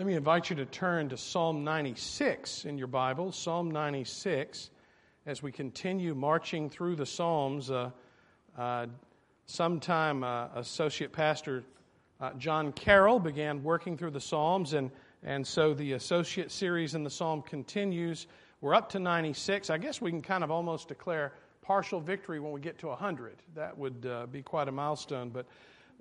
Let me invite you to turn to Psalm 96 in your Bible, Psalm 96, as we continue marching through the Psalms. Uh, uh, sometime uh, Associate Pastor uh, John Carroll began working through the Psalms, and, and so the Associate series in the Psalm continues. We're up to 96. I guess we can kind of almost declare partial victory when we get to 100. That would uh, be quite a milestone. But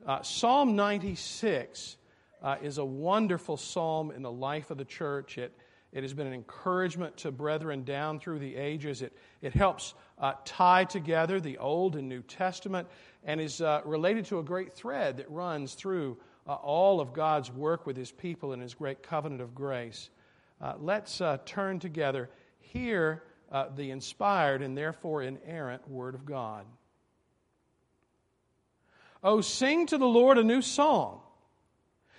uh, Psalm 96 uh, is a wonderful psalm in the life of the church. It, it has been an encouragement to brethren down through the ages. It, it helps uh, tie together the Old and New Testament and is uh, related to a great thread that runs through uh, all of God's work with His people and His great covenant of grace. Uh, let's uh, turn together, hear the inspired and therefore inerrant Word of God. Oh, sing to the Lord a new song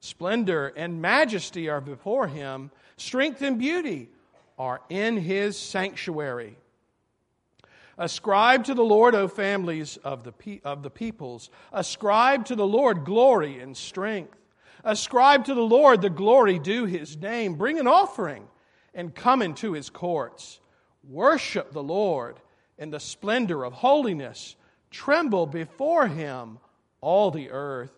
Splendor and majesty are before him, strength and beauty are in his sanctuary. Ascribe to the Lord, O families of the, of the peoples. Ascribe to the Lord glory and strength. Ascribe to the Lord the glory due his name. Bring an offering and come into his courts. Worship the Lord in the splendor of holiness. Tremble before him, all the earth.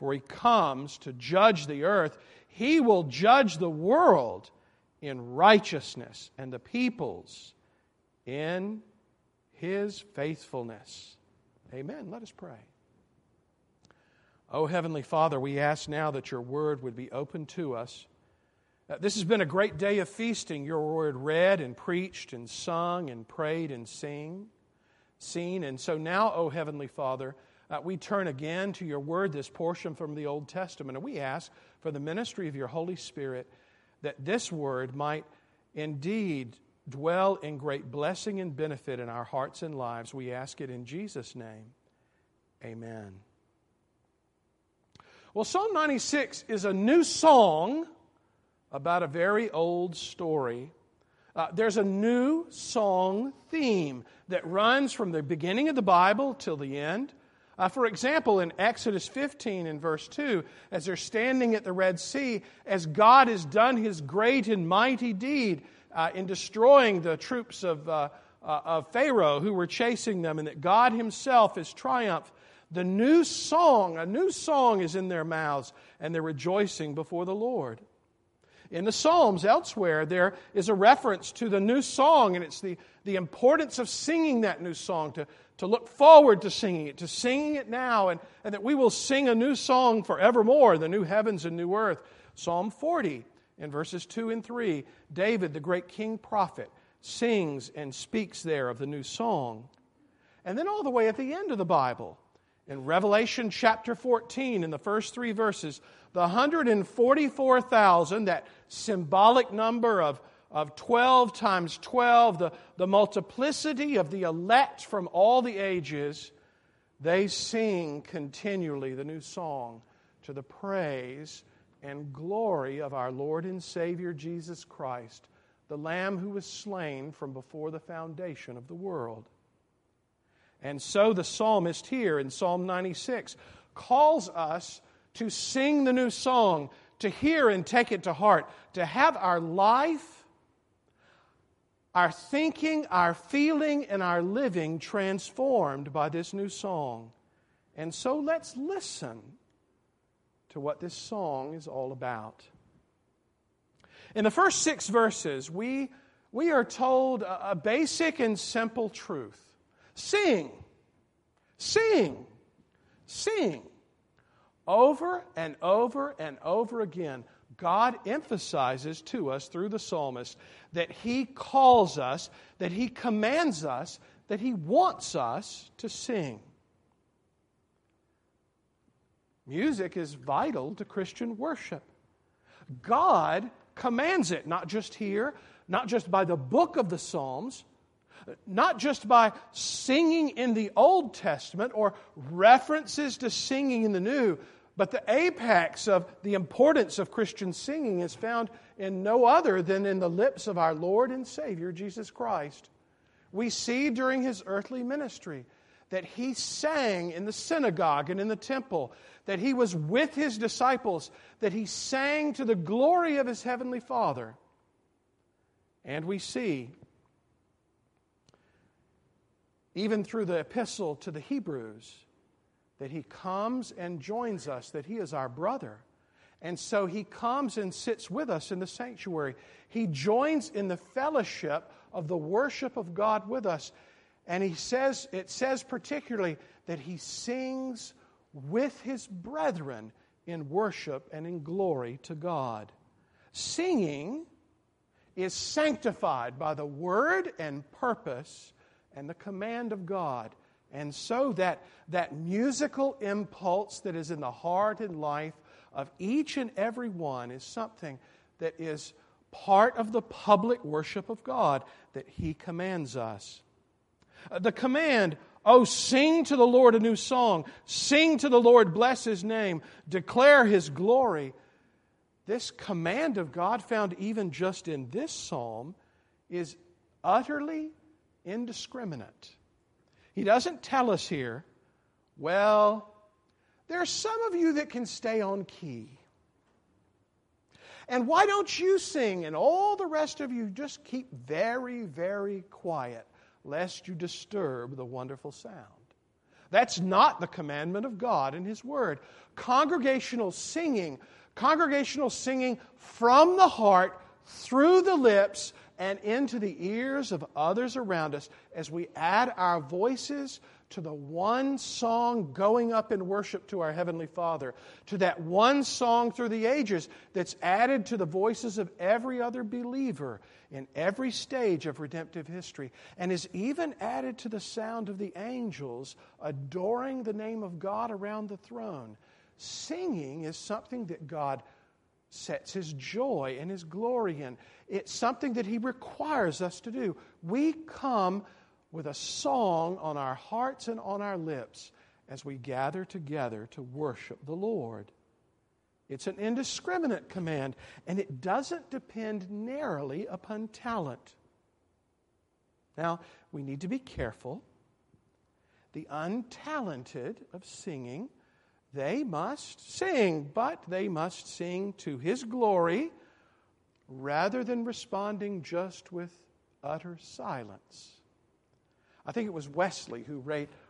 for he comes to judge the earth. He will judge the world in righteousness and the peoples in his faithfulness. Amen. Let us pray. Oh, Heavenly Father, we ask now that your word would be open to us. Uh, this has been a great day of feasting. Your word read and preached and sung and prayed and sing, seen. And so now, oh Heavenly Father, uh, we turn again to your word, this portion from the Old Testament, and we ask for the ministry of your Holy Spirit that this word might indeed dwell in great blessing and benefit in our hearts and lives. We ask it in Jesus' name. Amen. Well, Psalm 96 is a new song about a very old story. Uh, there's a new song theme that runs from the beginning of the Bible till the end. Uh, for example, in Exodus 15 in verse 2, as they're standing at the Red Sea, as God has done his great and mighty deed uh, in destroying the troops of, uh, uh of Pharaoh who were chasing them, and that God himself has triumphed, the new song, a new song is in their mouths, and they're rejoicing before the Lord. In the Psalms, elsewhere, there is a reference to the new song, and it's the, the importance of singing that new song, to, to look forward to singing it, to singing it now, and, and that we will sing a new song forevermore, the new heavens and new earth. Psalm 40, in verses 2 and 3, David, the great king prophet, sings and speaks there of the new song. And then all the way at the end of the Bible, in Revelation chapter 14, in the first three verses, the 144,000, that symbolic number of of 12 times 12, the, the multiplicity of the elect from all the ages, they sing continually the new song to the praise and glory of our Lord and Savior Jesus Christ, the Lamb who was slain from before the foundation of the world. And so the psalmist here in Psalm 96 calls us to sing the new song, to hear and take it to heart, to have our life our thinking, our feeling, and our living transformed by this new song. And so let's listen to what this song is all about. In the first six verses, we, we are told a, a basic and simple truth sing, sing, sing. Over and over and over again, God emphasizes to us through the psalmist that He calls us, that He commands us, that He wants us to sing. Music is vital to Christian worship. God commands it, not just here, not just by the book of the Psalms, not just by singing in the Old Testament or references to singing in the New, but the apex of the importance of Christian singing is found in no other than in the lips of our Lord and Savior, Jesus Christ. We see during his earthly ministry that he sang in the synagogue and in the temple, that he was with his disciples, that he sang to the glory of his heavenly Father. And we see, even through the epistle to the Hebrews, that he comes and joins us, that he is our brother. And so he comes and sits with us in the sanctuary. He joins in the fellowship of the worship of God with us. And he says, it says particularly that he sings with his brethren in worship and in glory to God. Singing is sanctified by the word and purpose and the command of God. And so that, that musical impulse that is in the heart and life of each and every one is something that is part of the public worship of God that He commands us. Uh, the command, oh, sing to the Lord a new song, sing to the Lord, bless his name, declare his glory. This command of God, found even just in this psalm, is utterly indiscriminate. He doesn't tell us here, well, there are some of you that can stay on key. And why don't you sing? And all the rest of you just keep very, very quiet lest you disturb the wonderful sound. That's not the commandment of God in His Word. Congregational singing, congregational singing from the heart, through the lips, and into the ears of others around us as we add our voices to the one song going up in worship to our Heavenly Father, to that one song through the ages that's added to the voices of every other believer in every stage of redemptive history, and is even added to the sound of the angels adoring the name of God around the throne. Singing is something that God sets his joy and his glory in. It's something that he requires us to do. We come with a song on our hearts and on our lips as we gather together to worship the Lord. It's an indiscriminate command, and it doesn't depend narrowly upon talent. Now, we need to be careful. The untalented of singing, they must sing, but they must sing to His glory rather than responding just with utter silence. I think it was Wesley who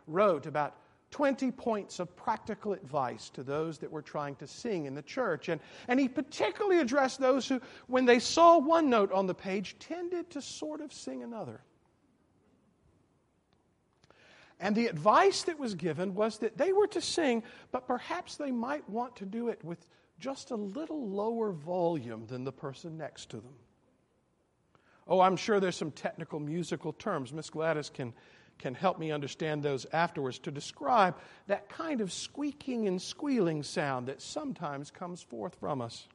wrote about 20 points of practical advice to those that were trying to sing in the church. And, and he particularly addressed those who, when they saw one note on the page, tended to sort of sing another. And the advice that was given was that they were to sing, but perhaps they might want to do it with just a little lower volume than the person next to them. Oh, I'm sure there's some technical musical terms. Miss Gladys can can help me understand those afterwards to describe that kind of squeaking and squealing sound that sometimes comes forth from us.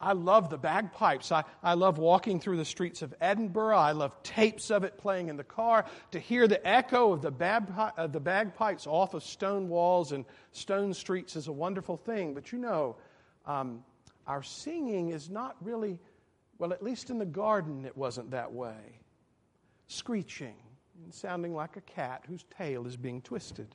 I love the bagpipes. I, I love walking through the streets of Edinburgh. I love tapes of it playing in the car. To hear the echo of the, bag, of the bagpipes off of stone walls and stone streets is a wonderful thing. But you know, um, our singing is not really, well, at least in the garden, it wasn't that way screeching and sounding like a cat whose tail is being twisted.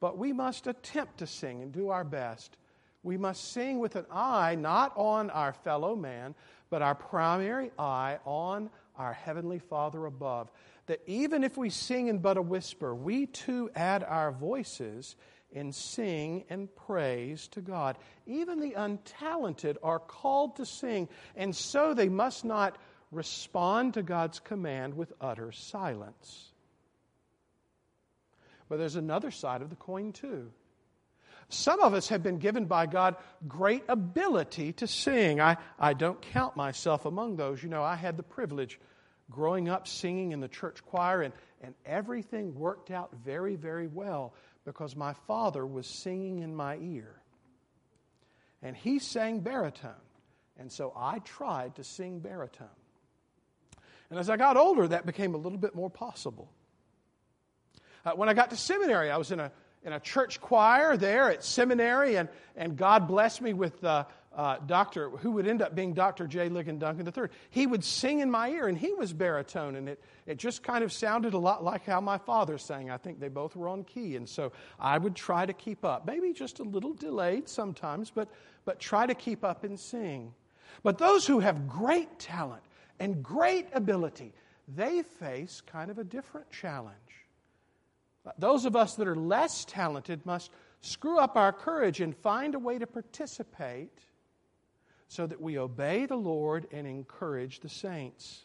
But we must attempt to sing and do our best. We must sing with an eye not on our fellow man, but our primary eye on our Heavenly Father above. That even if we sing in but a whisper, we too add our voices and sing and praise to God. Even the untalented are called to sing, and so they must not respond to God's command with utter silence. But there's another side of the coin, too. Some of us have been given by God great ability to sing. I, I don't count myself among those. You know, I had the privilege growing up singing in the church choir, and, and everything worked out very, very well because my father was singing in my ear. And he sang baritone. And so I tried to sing baritone. And as I got older, that became a little bit more possible. Uh, when I got to seminary, I was in a, in a church choir there at seminary, and, and God blessed me with uh, uh, Dr., who would end up being Dr. J. Ligon Duncan III. He would sing in my ear, and he was baritone, and it, it just kind of sounded a lot like how my father sang. I think they both were on key, and so I would try to keep up. Maybe just a little delayed sometimes, but, but try to keep up and sing. But those who have great talent, and great ability, they face kind of a different challenge. Those of us that are less talented must screw up our courage and find a way to participate so that we obey the Lord and encourage the saints.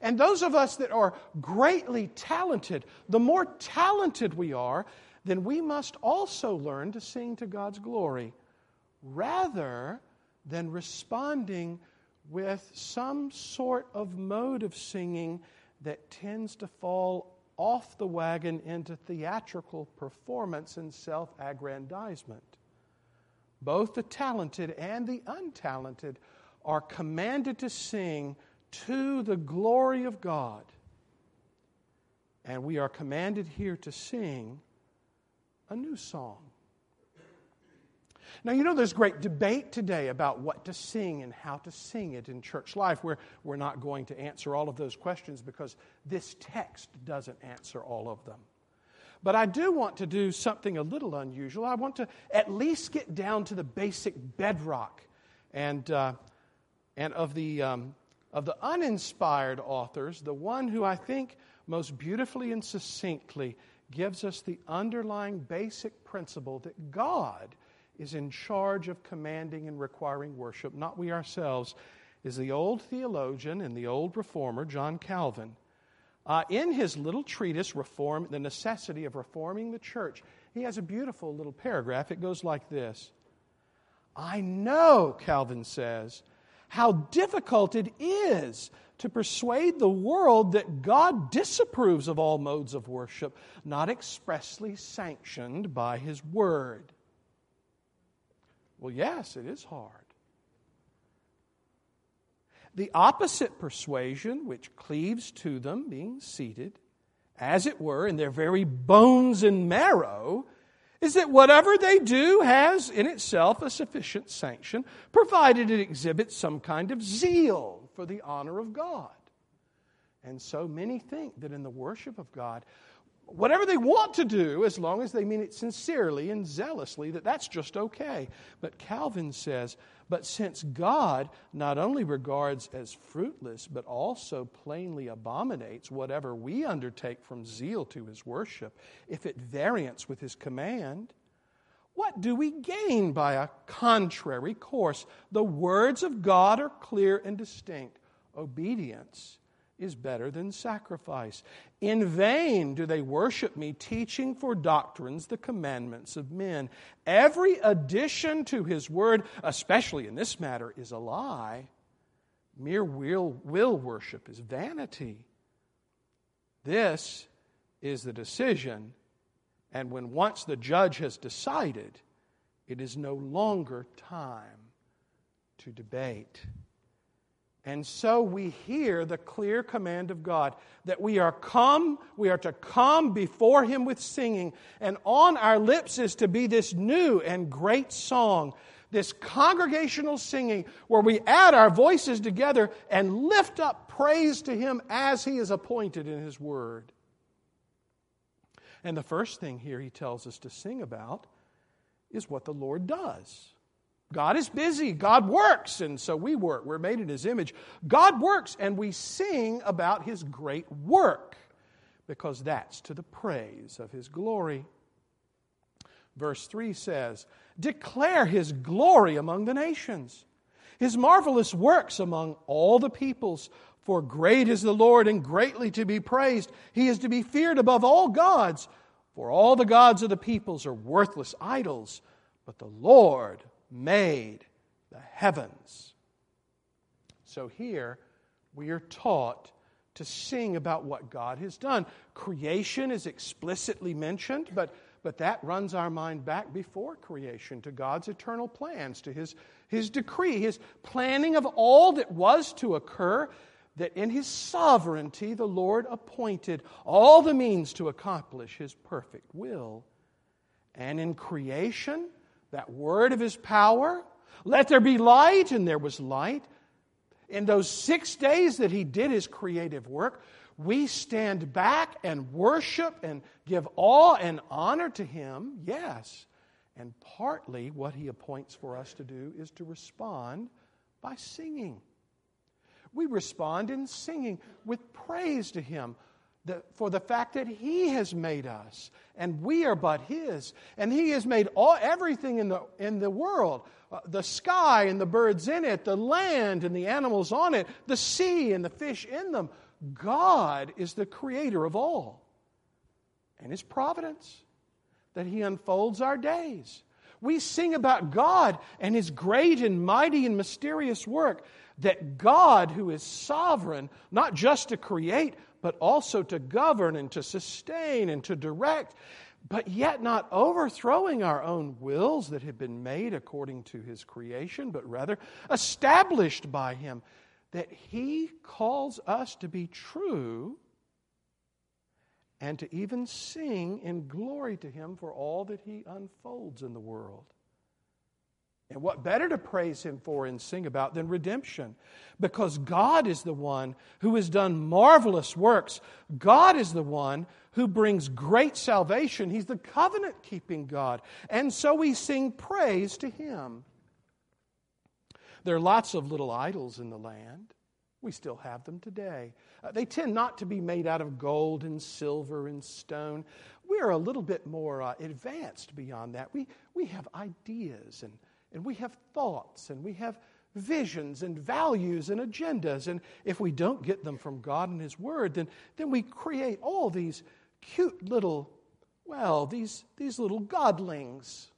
And those of us that are greatly talented, the more talented we are, then we must also learn to sing to God's glory rather than responding with some sort of mode of singing that tends to fall off the wagon into theatrical performance and self aggrandizement. Both the talented and the untalented are commanded to sing to the glory of God. And we are commanded here to sing a new song. Now, you know, there's great debate today about what to sing and how to sing it in church life. We're, we're not going to answer all of those questions because this text doesn't answer all of them. But I do want to do something a little unusual. I want to at least get down to the basic bedrock and, uh, and of, the, um, of the uninspired authors, the one who I think most beautifully and succinctly gives us the underlying basic principle that God is in charge of commanding and requiring worship, not we ourselves, is the old theologian and the old reformer, John Calvin. Uh, in his little treatise, Reform, The Necessity of Reforming the Church, he has a beautiful little paragraph. It goes like this I know, Calvin says, how difficult it is to persuade the world that God disapproves of all modes of worship not expressly sanctioned by his word. Well, yes, it is hard. The opposite persuasion, which cleaves to them being seated, as it were, in their very bones and marrow, is that whatever they do has in itself a sufficient sanction, provided it exhibits some kind of zeal for the honor of God. And so many think that in the worship of God, whatever they want to do, as long as they mean it sincerely and zealously, that that's just okay. But Calvin says, but since God not only regards as fruitless, but also plainly abominates whatever we undertake from zeal to his worship, if it variance with his command, what do we gain by a contrary course? The words of God are clear and distinct. Obedience is better than sacrifice. In vain do they worship me, teaching for doctrines the commandments of men. Every addition to his word, especially in this matter, is a lie. Mere will, will worship is vanity. This is the decision, and when once the judge has decided, it is no longer time to debate. And so we hear the clear command of God that we are come, we are to come before him with singing, and on our lips is to be this new and great song, this congregational singing where we add our voices together and lift up praise to him as he is appointed in his word. And the first thing here he tells us to sing about is what the Lord does. God is busy. God works, and so we work. We're made in His image. God works, and we sing about His great work because that's to the praise of His glory. Verse 3 says, Declare his glory among the nations, his marvelous works among all the peoples. For great is the Lord and greatly to be praised. He is to be feared above all gods. For all the gods of the peoples are worthless idols, but the Lord made the heavens. So here we are taught to sing about what God has done. Creation is explicitly mentioned, but, but that runs our mind back before creation to God's eternal plans, to his, his decree, his planning of all that was to occur, that in his sovereignty the Lord appointed all the means to accomplish his perfect will. And in creation, that word of his power, let there be light, and there was light. In those six days that he did his creative work, we stand back and worship and give awe and honor to him, yes. And partly what he appoints for us to do is to respond by singing. We respond in singing with praise to him for the fact that he has made us and we are but his and he has made all everything in the in the world uh, the sky and the birds in it, the land and the animals on it, the sea and the fish in them. God is the creator of all. And His providence, that He unfolds our days. We sing about God and His great and mighty and mysterious work. That God, who is sovereign, not just to create, but also to govern and to sustain and to direct but yet not overthrowing our own wills that have been made according to his creation, but rather established by him, that he calls us to be true and to even sing in glory to him for all that he unfolds in the world. And what better to praise him for and sing about than redemption? Because God is the one who has done marvelous works. God is the one who brings great salvation. He's the covenant keeping God. And so we sing praise to him. There are lots of little idols in the land. We still have them today. Uh, they tend not to be made out of gold and silver and stone. We're a little bit more uh, advanced beyond that. We, we have ideas and and we have thoughts and we have visions and values and agendas. And if we don't get them from God and His Word, then, then we create all these cute little, well, these, these little godlings.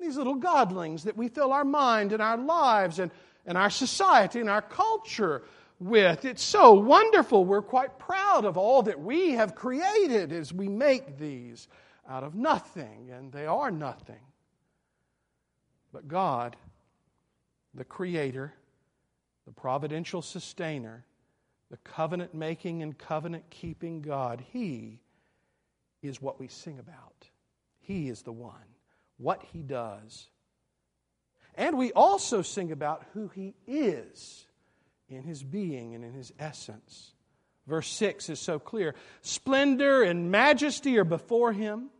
These little godlings that we fill our mind and our lives and, and our society and our culture with. It's so wonderful. We're quite proud of all that we have created as we make these out of nothing, and they are nothing. But God, the Creator, the providential sustainer, the covenant making and covenant keeping God, He is what we sing about. He is the one, what He does. And we also sing about who He is in His being and in His essence. Verse 6 is so clear splendor and majesty are before Him.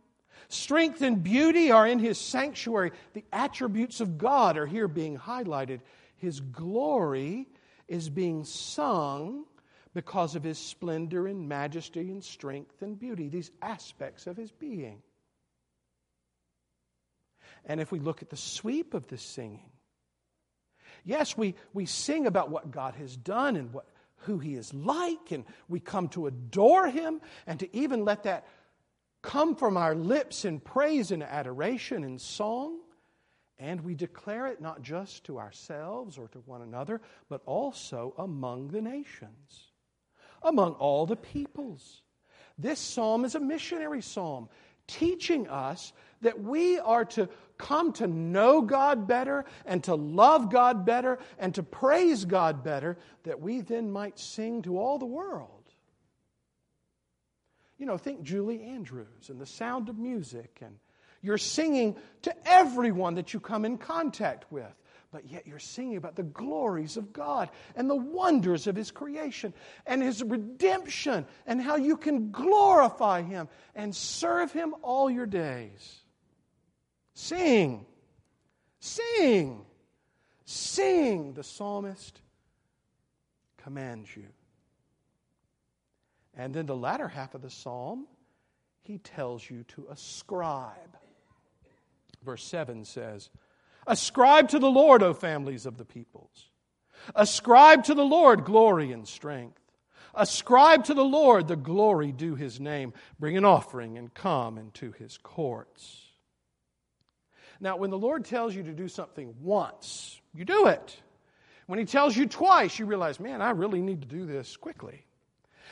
Strength and beauty are in his sanctuary. The attributes of God are here being highlighted. His glory is being sung because of his splendor and majesty and strength and beauty, these aspects of his being. And if we look at the sweep of this singing, yes, we, we sing about what God has done and what, who he is like, and we come to adore him and to even let that come from our lips in praise and adoration and song, and we declare it not just to ourselves or to one another, but also among the nations, among all the peoples. This psalm is a missionary psalm, teaching us that we are to come to know God better and to love God better and to praise God better, that we then might sing to all the world. You know, think Julie Andrews and the sound of music, and you're singing to everyone that you come in contact with, but yet you're singing about the glories of God and the wonders of His creation and His redemption and how you can glorify Him and serve Him all your days. Sing, sing, sing, the psalmist commands you. And then the latter half of the psalm, he tells you to ascribe. Verse 7 says, Ascribe to the Lord, O families of the peoples. Ascribe to the Lord glory and strength. Ascribe to the Lord the glory due his name. Bring an offering and come into his courts. Now, when the Lord tells you to do something once, you do it. When he tells you twice, you realize, man, I really need to do this quickly.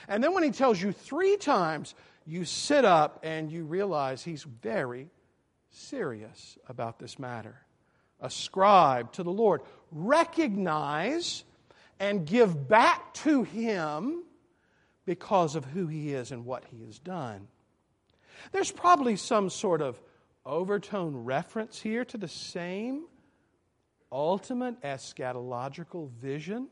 And then when he tells you three times, you sit up and you realize he's very serious about this matter. Ascribe to the Lord. Recognize and give back to him because of who he is and what he has done. There's probably some sort of overtone reference here to the same ultimate eschatological vision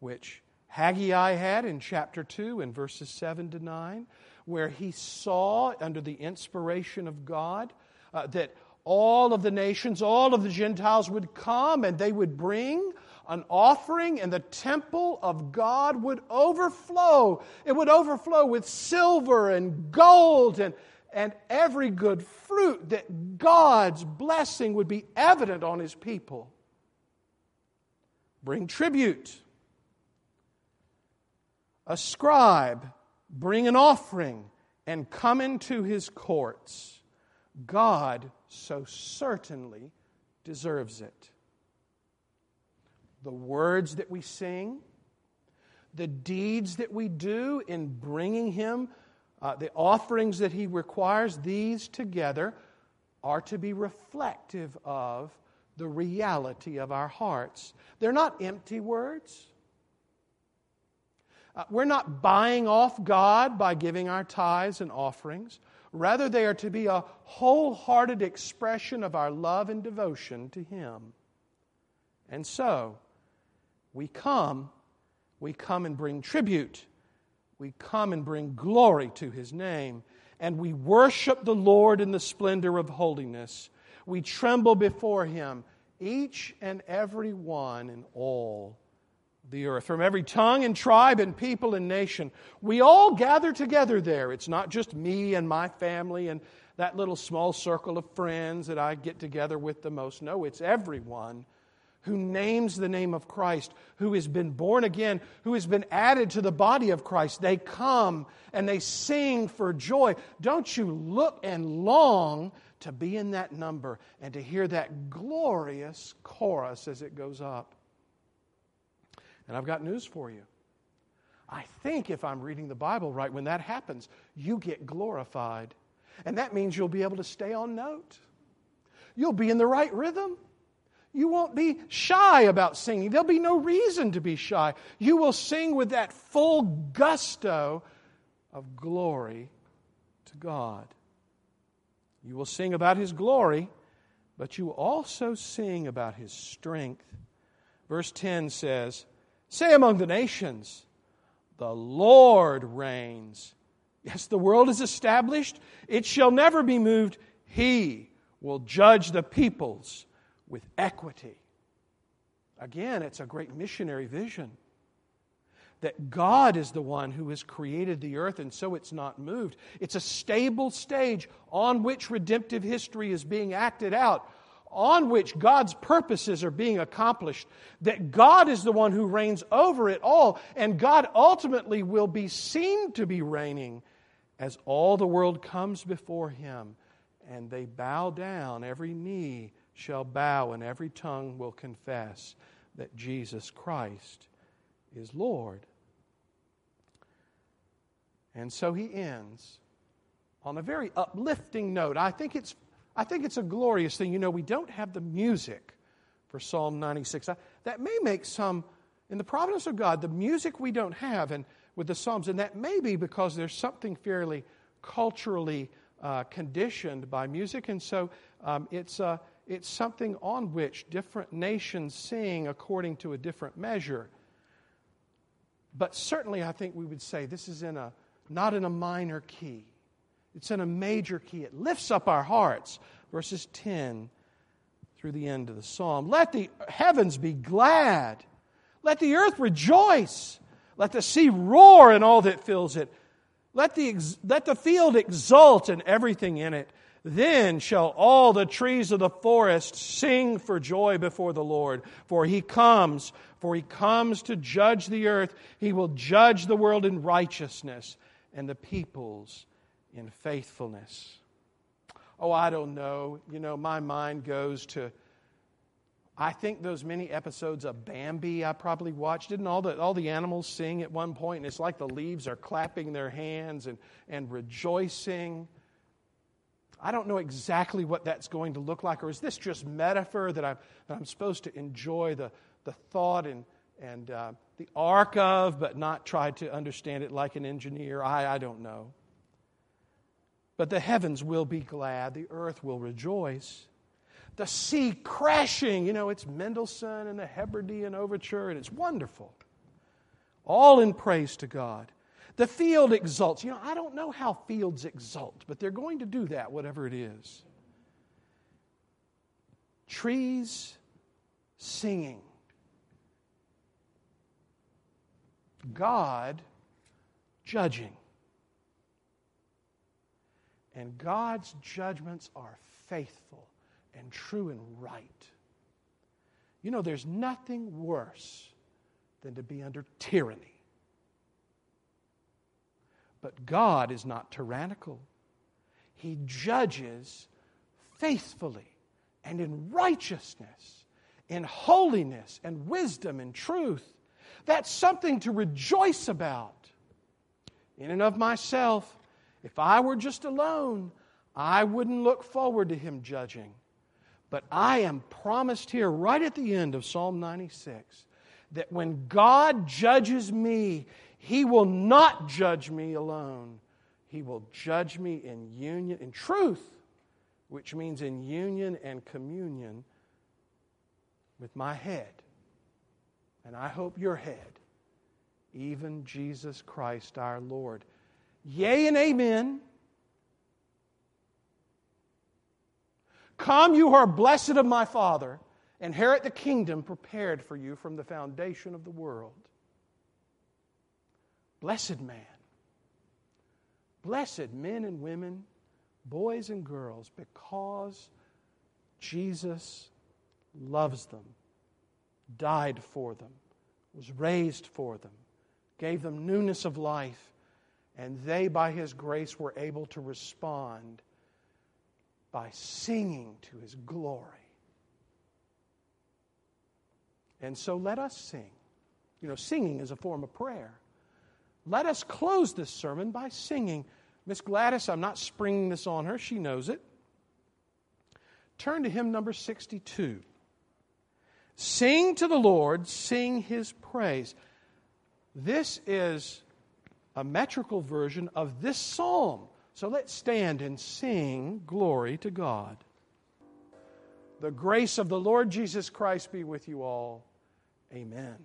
which Haggai had in chapter 2 in verses 7 to 9, where he saw under the inspiration of God uh, that all of the nations, all of the Gentiles would come and they would bring an offering, and the temple of God would overflow. It would overflow with silver and gold and, and every good fruit, that God's blessing would be evident on his people. Bring tribute, ascribe, bring an offering, and come into his courts. God so certainly deserves it the words that we sing, the deeds that we do in bringing Him, uh, the offerings that He requires, these together are to be reflective of the reality of our hearts. They're not empty words. Uh, we're not buying off God by giving our tithes and offerings. Rather, they are to be a wholehearted expression of our love and devotion to Him. And so, we come, we come and bring tribute. We come and bring glory to his name. And we worship the Lord in the splendor of holiness. We tremble before him, each and every one and all the earth. From every tongue and tribe and people and nation, we all gather together there. It's not just me and my family and that little small circle of friends that I get together with the most. No, it's everyone who names the name of Christ, who has been born again, who has been added to the body of Christ. They come and they sing for joy. Don't you look and long to be in that number and to hear that glorious chorus as it goes up? And I've got news for you. I think if I'm reading the Bible right, when that happens, you get glorified. And that means you'll be able to stay on note. You'll be in the right rhythm. You won't be shy about singing. There'll be no reason to be shy. You will sing with that full gusto of glory to God. You will sing about His glory, but you will also sing about His strength. Verse 10 says, Say among the nations, the Lord reigns. Yes, the world is established, it shall never be moved. He will judge the peoples with equity. Again, it's a great missionary vision that God is the one who has created the earth and so it's not moved. It's a stable stage on which redemptive history is being acted out, on which God's purposes are being accomplished. That God is the one who reigns over it all, and God ultimately will be seen to be reigning as all the world comes before Him and they bow down, every knee shall bow and every tongue will confess that Jesus Christ is Lord. And so he ends on a very uplifting note. I think it's, I think it's a glorious thing. You know, we don't have the music for Psalm 96. that may make some, in the providence of God, the music we don't have and with the Psalms, and that may be because there's something fairly culturally uh, conditioned by music. And so um, it's, uh, it's something on which different nations sing according to a different measure. But certainly, I think we would say this is in a, not in a minor key. It's in a major key. It lifts up our hearts. Verses 10 through the end of the psalm. Let the heavens be glad. Let the earth rejoice. Let the sea roar and all that fills it. Let the, let the field exult and everything in it. Then shall all the trees of the forest sing for joy before the Lord. For he comes, for he comes to judge the earth. He will judge the world in righteousness and the peoples in faithfulness. Oh, I don't know. You know, my mind goes to I think those many episodes of Bambi I probably watched. Didn't all the, all the animals sing at one point? And it's like the leaves are clapping their hands and, and rejoicing. I don't know exactly what that's going to look like, or is this just metaphor that I'm, that I'm supposed to enjoy the, the thought and, and uh, the arc of, but not try to understand it like an engineer? I, I don't know. But the heavens will be glad, the earth will rejoice the sea crashing. You know, it's Mendelssohn and the Hebridean Overture, and it's wonderful. All in praise to God. The field exults. You know, I don't know how fields exult, but they're going to do that, whatever it is. Trees singing. God judging. And God's judgments are faithful and true and right. You know, there's nothing worse than to be under tyranny. But God is not tyrannical. He judges faithfully and in righteousness, in holiness and wisdom and truth. That's something to rejoice about. In and of myself, if I were just alone, I wouldn't look forward to Him judging. But I am promised here, right at the end of Psalm 96, that when God judges me, he will not judge me alone. He will judge me in union, in truth, which means in union and communion with my head. And I hope your head, even Jesus Christ our Lord. Yea and amen. Come, you who are blessed of my Father, inherit the kingdom prepared for you from the foundation of the world. Blessed man. Blessed men and women, boys and girls, because Jesus loves them, died for them, was raised for them, gave them newness of life, and they, by His grace, were able to respond by singing to His glory. And so let us sing. You know, singing is a form of prayer. Let us close this sermon by singing. Miss Gladys, I'm not springing this on her, she knows it. Turn to hymn number 62. Sing to the Lord, sing his praise. This is a metrical version of this psalm. So let's stand and sing glory to God. The grace of the Lord Jesus Christ be with you all. Amen.